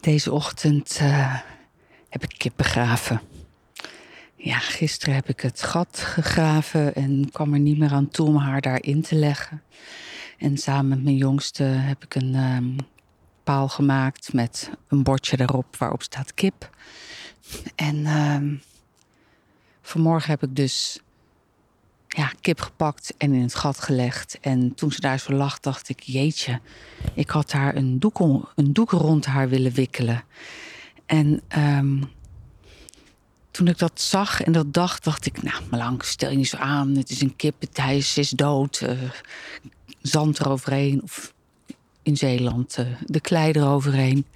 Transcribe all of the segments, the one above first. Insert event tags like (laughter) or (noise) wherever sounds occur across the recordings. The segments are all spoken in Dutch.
Deze ochtend uh, heb ik kip begraven. Ja, gisteren heb ik het gat gegraven en kwam er niet meer aan toe om haar daarin te leggen. En samen met mijn jongste heb ik een um, paal gemaakt met een bordje erop waarop staat kip. En um, vanmorgen heb ik dus ja, kip gepakt en in het gat gelegd. En toen ze daar zo lag, dacht ik: Jeetje, ik had haar een doek, een doek rond haar willen wikkelen. En um, toen ik dat zag en dat dacht, dacht ik: Nou, maar lang, stel je niet zo aan. Het is een kip, hij is, is dood. Uh, zand eroverheen. Of in Zeeland, uh, de klei eroverheen.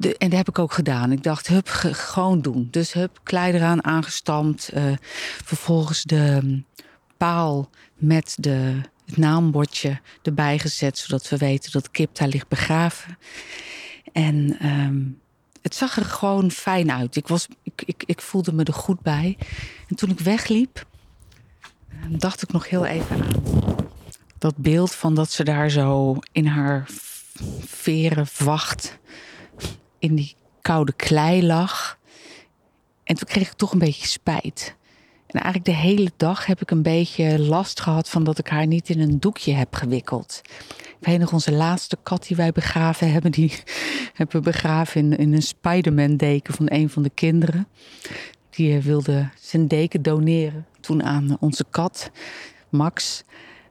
En dat heb ik ook gedaan. Ik dacht, hup, gewoon doen. Dus hup, klei eraan aangestampt. Uh, vervolgens de um, paal met de, het naambordje erbij gezet... zodat we weten dat kip daar ligt begraven. En um, het zag er gewoon fijn uit. Ik, was, ik, ik, ik voelde me er goed bij. En toen ik wegliep, dacht ik nog heel even aan dat beeld van dat ze daar zo in haar veren wacht in die koude klei lag. En toen kreeg ik toch een beetje spijt. En eigenlijk de hele dag heb ik een beetje last gehad van dat ik haar niet in een doekje heb gewikkeld. Ik weet nog, onze laatste kat die wij begraven hebben, die (laughs) hebben we begraven in, in een Spider-Man deken van een van de kinderen. Die eh, wilde zijn deken doneren toen aan onze kat, Max.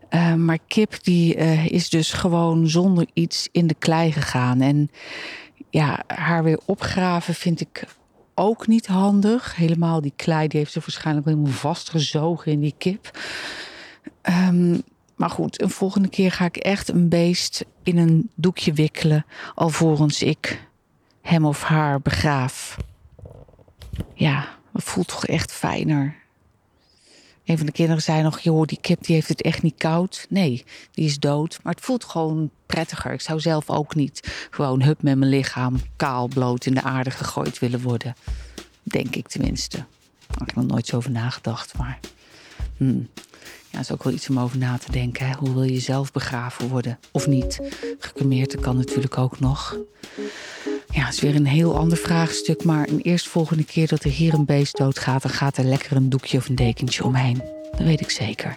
Uh, maar Kip die uh, is dus gewoon zonder iets in de klei gegaan. En ja, haar weer opgraven vind ik ook niet handig. Helemaal die klei die heeft ze waarschijnlijk helemaal vastgezogen in die kip. Um, maar goed, een volgende keer ga ik echt een beest in een doekje wikkelen. alvorens ik hem of haar begraaf. Ja, dat voelt toch echt fijner. Een van de kinderen zei nog: joh, die kip die heeft het echt niet koud. Nee, die is dood. Maar het voelt gewoon prettiger. Ik zou zelf ook niet gewoon hup met mijn lichaam kaal bloot in de aarde gegooid willen worden. Denk ik tenminste. Daar heb ik nog nooit zo over nagedacht. Maar hmm. ja, dat is ook wel iets om over na te denken. Hè? Hoe wil je zelf begraven worden? Of niet? Gecremeerd kan natuurlijk ook nog. Ja, het is weer een heel ander vraagstuk. Maar een eerstvolgende keer dat er hier een beest doodgaat, dan gaat er lekker een doekje of een dekentje omheen. Dat weet ik zeker.